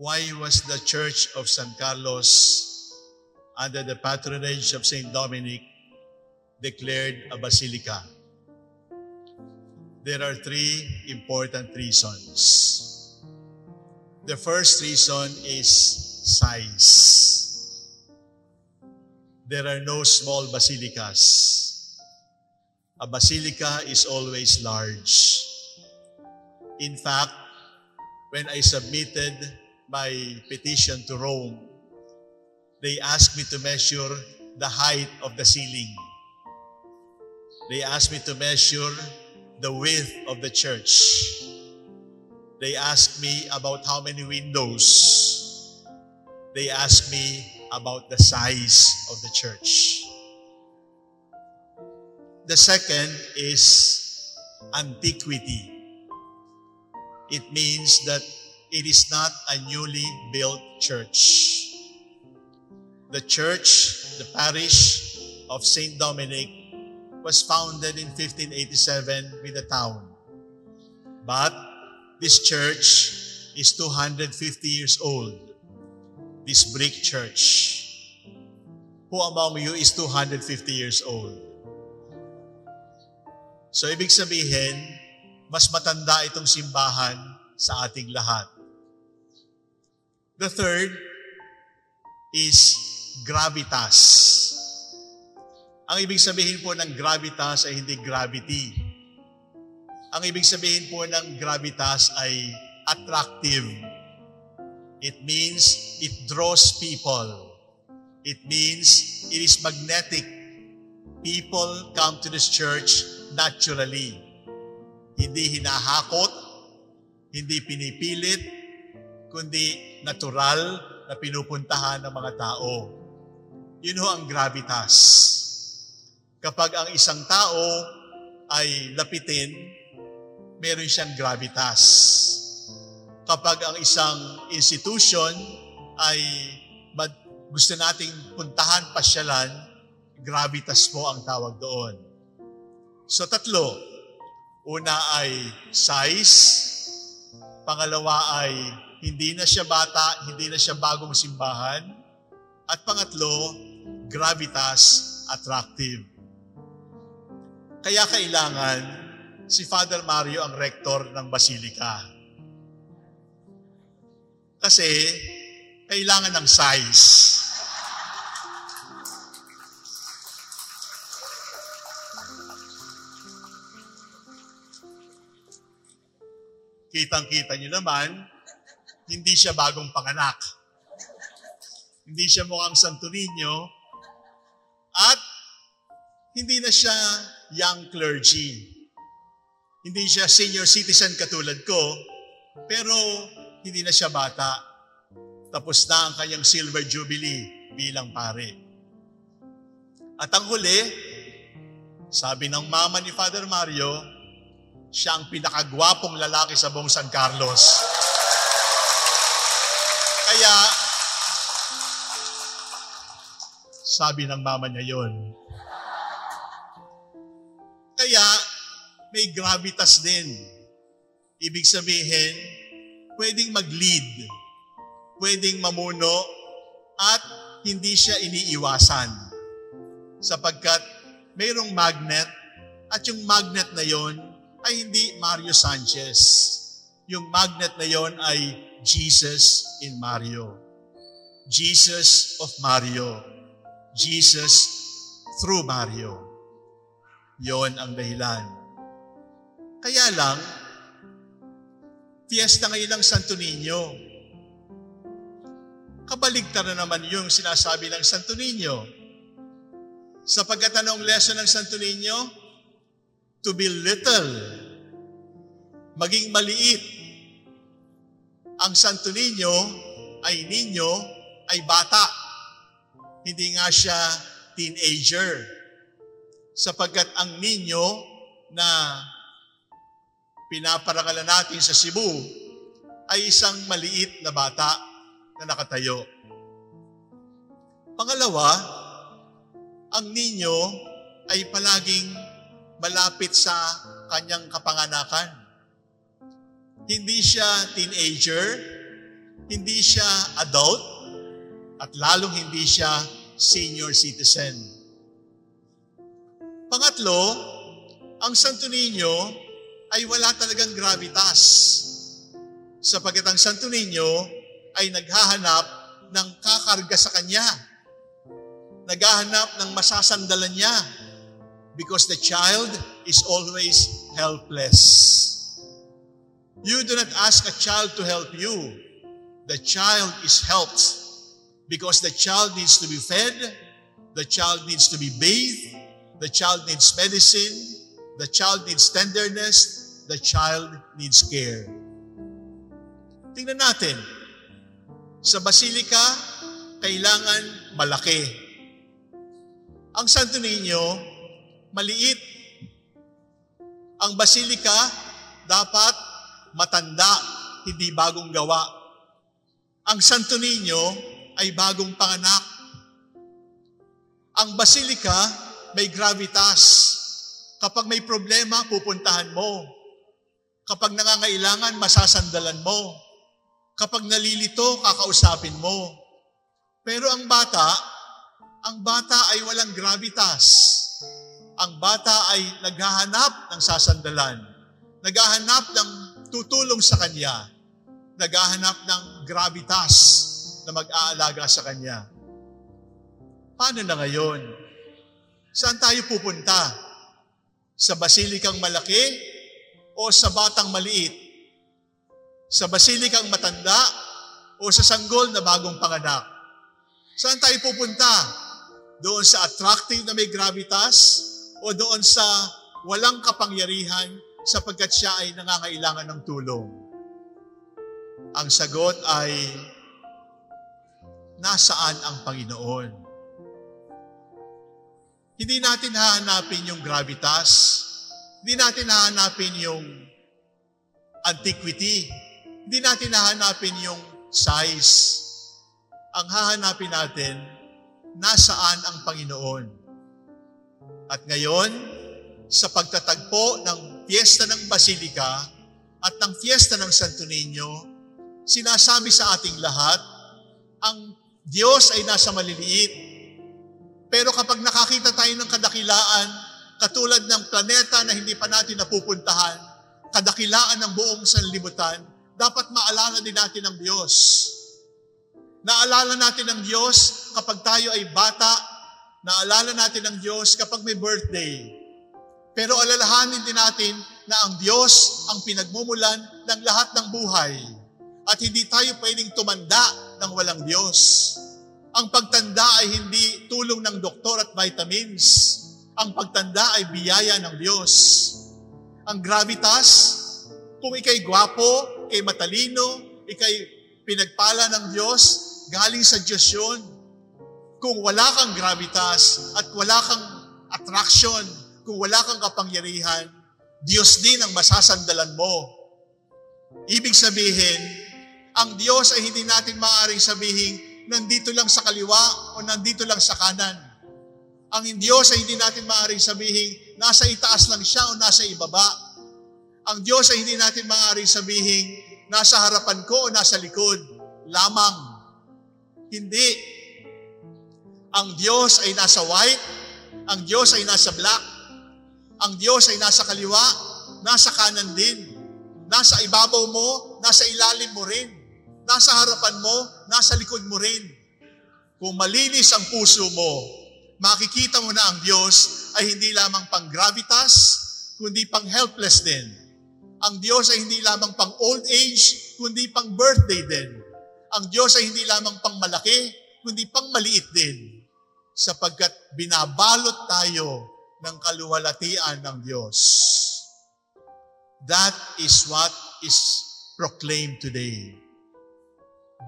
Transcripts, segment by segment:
why was the Church of San Carlos under the patronage of St. Dominic declared a basilica? There are three important reasons. The first reason is size. There are no small basilicas. A basilica is always large. In fact, when I submitted my petition to Rome, they asked me to measure the height of the ceiling. They asked me to measure the width of the church. They asked me about how many windows. They asked me about the size of the church. The second is antiquity. It means that it is not a newly built church. The church, the parish of St. Dominic, was founded in 1587 with the town. But this church is 250 years old. This brick church. Who among you is 250 years old? So ibig sabihin, mas matanda itong simbahan sa ating lahat. The third is gravitas. Ang ibig sabihin po ng gravitas ay hindi gravity. Ang ibig sabihin po ng gravitas ay attractive. It means it draws people. It means it is magnetic. People come to this church naturally. Hindi hinahakot, hindi pinipilit, kundi natural na pinupuntahan ng mga tao. Yun ho ang gravitas. Kapag ang isang tao ay lapitin, meron siyang gravitas. Kapag ang isang institution ay gusto nating puntahan, pasyalan, gravitas po ang tawag doon. So tatlo, una ay size, pangalawa ay hindi na siya bata, hindi na siya bagong simbahan, at pangatlo, gravitas, attractive. Kaya kailangan si Father Mario ang rektor ng Basilika. Kasi kailangan ng size. Kitang-kita nyo naman, hindi siya bagong panganak. Hindi siya mukhang Santo Niño. At hindi na siya young clergy. Hindi siya senior citizen katulad ko, pero hindi na siya bata. Tapos na ang kanyang silver jubilee bilang pare. At ang huli, sabi ng mama ni Father Mario, siya ang pinakagwapong lalaki sa buong San Carlos. Kaya, sabi ng mama niya yon. Kaya, may gravitas din. Ibig sabihin, pwedeng mag-lead, pwedeng mamuno, at hindi siya iniiwasan. Sapagkat mayroong magnet, at yung magnet na yon ay hindi Mario Sanchez. Yung magnet na yon ay Jesus in Mario. Jesus of Mario. Jesus through Mario. Yon ang dahilan. Kaya lang, fiesta ngayon ng Santo Niño. Kabaligtar na naman yung sinasabi ng Santo Niño. Sapagkat anong lesson ng Santo Niño? To be little. Maging maliit. Ang Santo Niño ay ninyo, ay bata. Hindi nga siya teenager. Sapagkat ang ninyo na pinaparakalan natin sa Cebu ay isang maliit na bata na nakatayo. Pangalawa, ang ninyo ay palaging malapit sa kanyang kapanganakan. Hindi siya teenager, hindi siya adult, at lalong hindi siya senior citizen. Pangatlo, ang Santo Niño ay wala talagang gravitas. Sapagkat ang Santo Niño ay naghahanap ng kakarga sa Kanya. Naghahanap ng masasandalan niya because the child is always helpless. You do not ask a child to help you. The child is helped because the child needs to be fed, the child needs to be bathed, the child needs medicine, the child needs tenderness, the child needs care. Tingnan natin. Sa basilika, kailangan malaki. Ang Santo Niño, maliit. Ang basilika, dapat matanda, hindi bagong gawa. Ang Santo Niño ay bagong panganak. Ang basilika may gravitas. Kapag may problema, pupuntahan mo. Kapag nangangailangan, masasandalan mo. Kapag nalilito, kakausapin mo. Pero ang bata, ang bata ay walang gravitas. Ang bata ay naghahanap ng sasandalan. Naghahanap ng tutulong sa Kanya, naghahanap ng gravitas na mag-aalaga sa Kanya. Paano na ngayon? Saan tayo pupunta? Sa basilikang malaki o sa batang maliit? Sa basilikang matanda o sa sanggol na bagong panganak? Saan tayo pupunta? Doon sa attractive na may gravitas o doon sa walang kapangyarihan sapagkat siya ay nangangailangan ng tulong? Ang sagot ay, nasaan ang Panginoon? Hindi natin hahanapin yung gravitas. Hindi natin hahanapin yung antiquity. Hindi natin hahanapin yung size. Ang hahanapin natin, nasaan ang Panginoon? At ngayon, sa pagtatagpo ng fiesta ng Basilika at ng fiesta ng Santo Niño, sinasabi sa ating lahat, ang Diyos ay nasa maliliit. Pero kapag nakakita tayo ng kadakilaan, katulad ng planeta na hindi pa natin napupuntahan, kadakilaan ng buong sanlibutan, dapat maalala din natin ang Diyos. Naalala natin ang Diyos kapag tayo ay bata, naalala natin ang Diyos kapag may birthday, pero alalahanin din natin na ang Diyos ang pinagmumulan ng lahat ng buhay. At hindi tayo pwedeng tumanda ng walang Diyos. Ang pagtanda ay hindi tulong ng doktor at vitamins. Ang pagtanda ay biyaya ng Diyos. Ang gravitas, kung ikay gwapo, ikay matalino, ikay pinagpala ng Diyos, galing sa Diyos yun. Kung wala kang gravitas at wala kang attraction, kung wala kang kapangyarihan, Diyos din ang masasandalan mo. Ibig sabihin, ang Diyos ay hindi natin maaaring sabihin, nandito lang sa kaliwa o nandito lang sa kanan. Ang Diyos ay hindi natin maaaring sabihin, nasa itaas lang siya o nasa ibaba. Ang Diyos ay hindi natin maaaring sabihin, nasa harapan ko o nasa likod. Lamang. Hindi. Ang Diyos ay nasa white, ang Diyos ay nasa black, ang Diyos ay nasa kaliwa, nasa kanan din. Nasa ibabaw mo, nasa ilalim mo rin. Nasa harapan mo, nasa likod mo rin. Kung malinis ang puso mo, makikita mo na ang Diyos ay hindi lamang pang gravitas, kundi pang helpless din. Ang Diyos ay hindi lamang pang old age, kundi pang birthday din. Ang Diyos ay hindi lamang pang malaki, kundi pang maliit din. Sapagkat binabalot tayo ng kaluwalhatian ng Diyos. That is what is proclaimed today.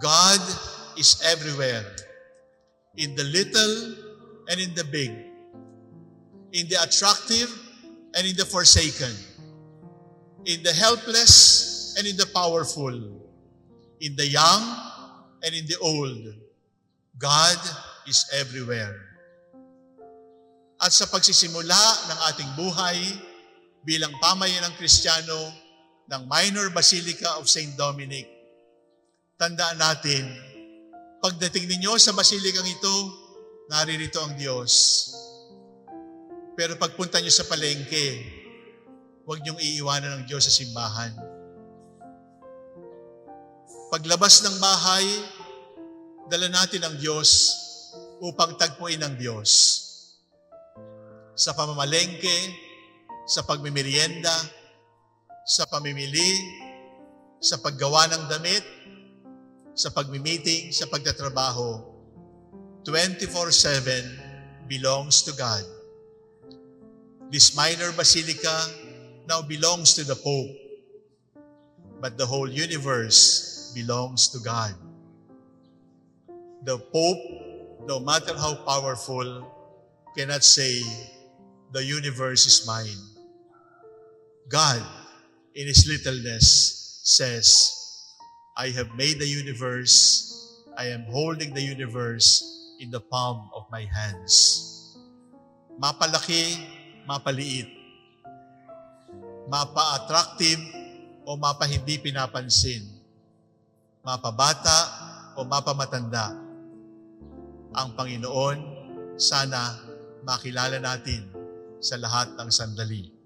God is everywhere, in the little and in the big, in the attractive and in the forsaken, in the helpless and in the powerful, in the young and in the old. God is everywhere at sa pagsisimula ng ating buhay bilang pamayan ng Kristiyano ng Minor Basilica of St. Dominic, tandaan natin, pagdating ninyo sa basilikang ito, naririto ang Diyos. Pero pagpunta nyo sa palengke, huwag niyong iiwanan ng Diyos sa simbahan. Paglabas ng bahay, dala natin ang Diyos upang tagpuin ang Diyos. Sa pamamalengke, sa pagmimerienda, sa pamimili, sa paggawa ng damit, sa pagmimiting, sa pagtatrabaho, 24-7 belongs to God. This minor basilica now belongs to the Pope, but the whole universe belongs to God. The Pope, no matter how powerful, cannot say, the universe is mine. God, in His littleness, says, I have made the universe, I am holding the universe in the palm of my hands. Mapalaki, mapaliit. Mapa-attractive o mapa hindi pinapansin. Mapabata o mapamatanda. Ang Panginoon, sana makilala natin sa lahat ng sandali.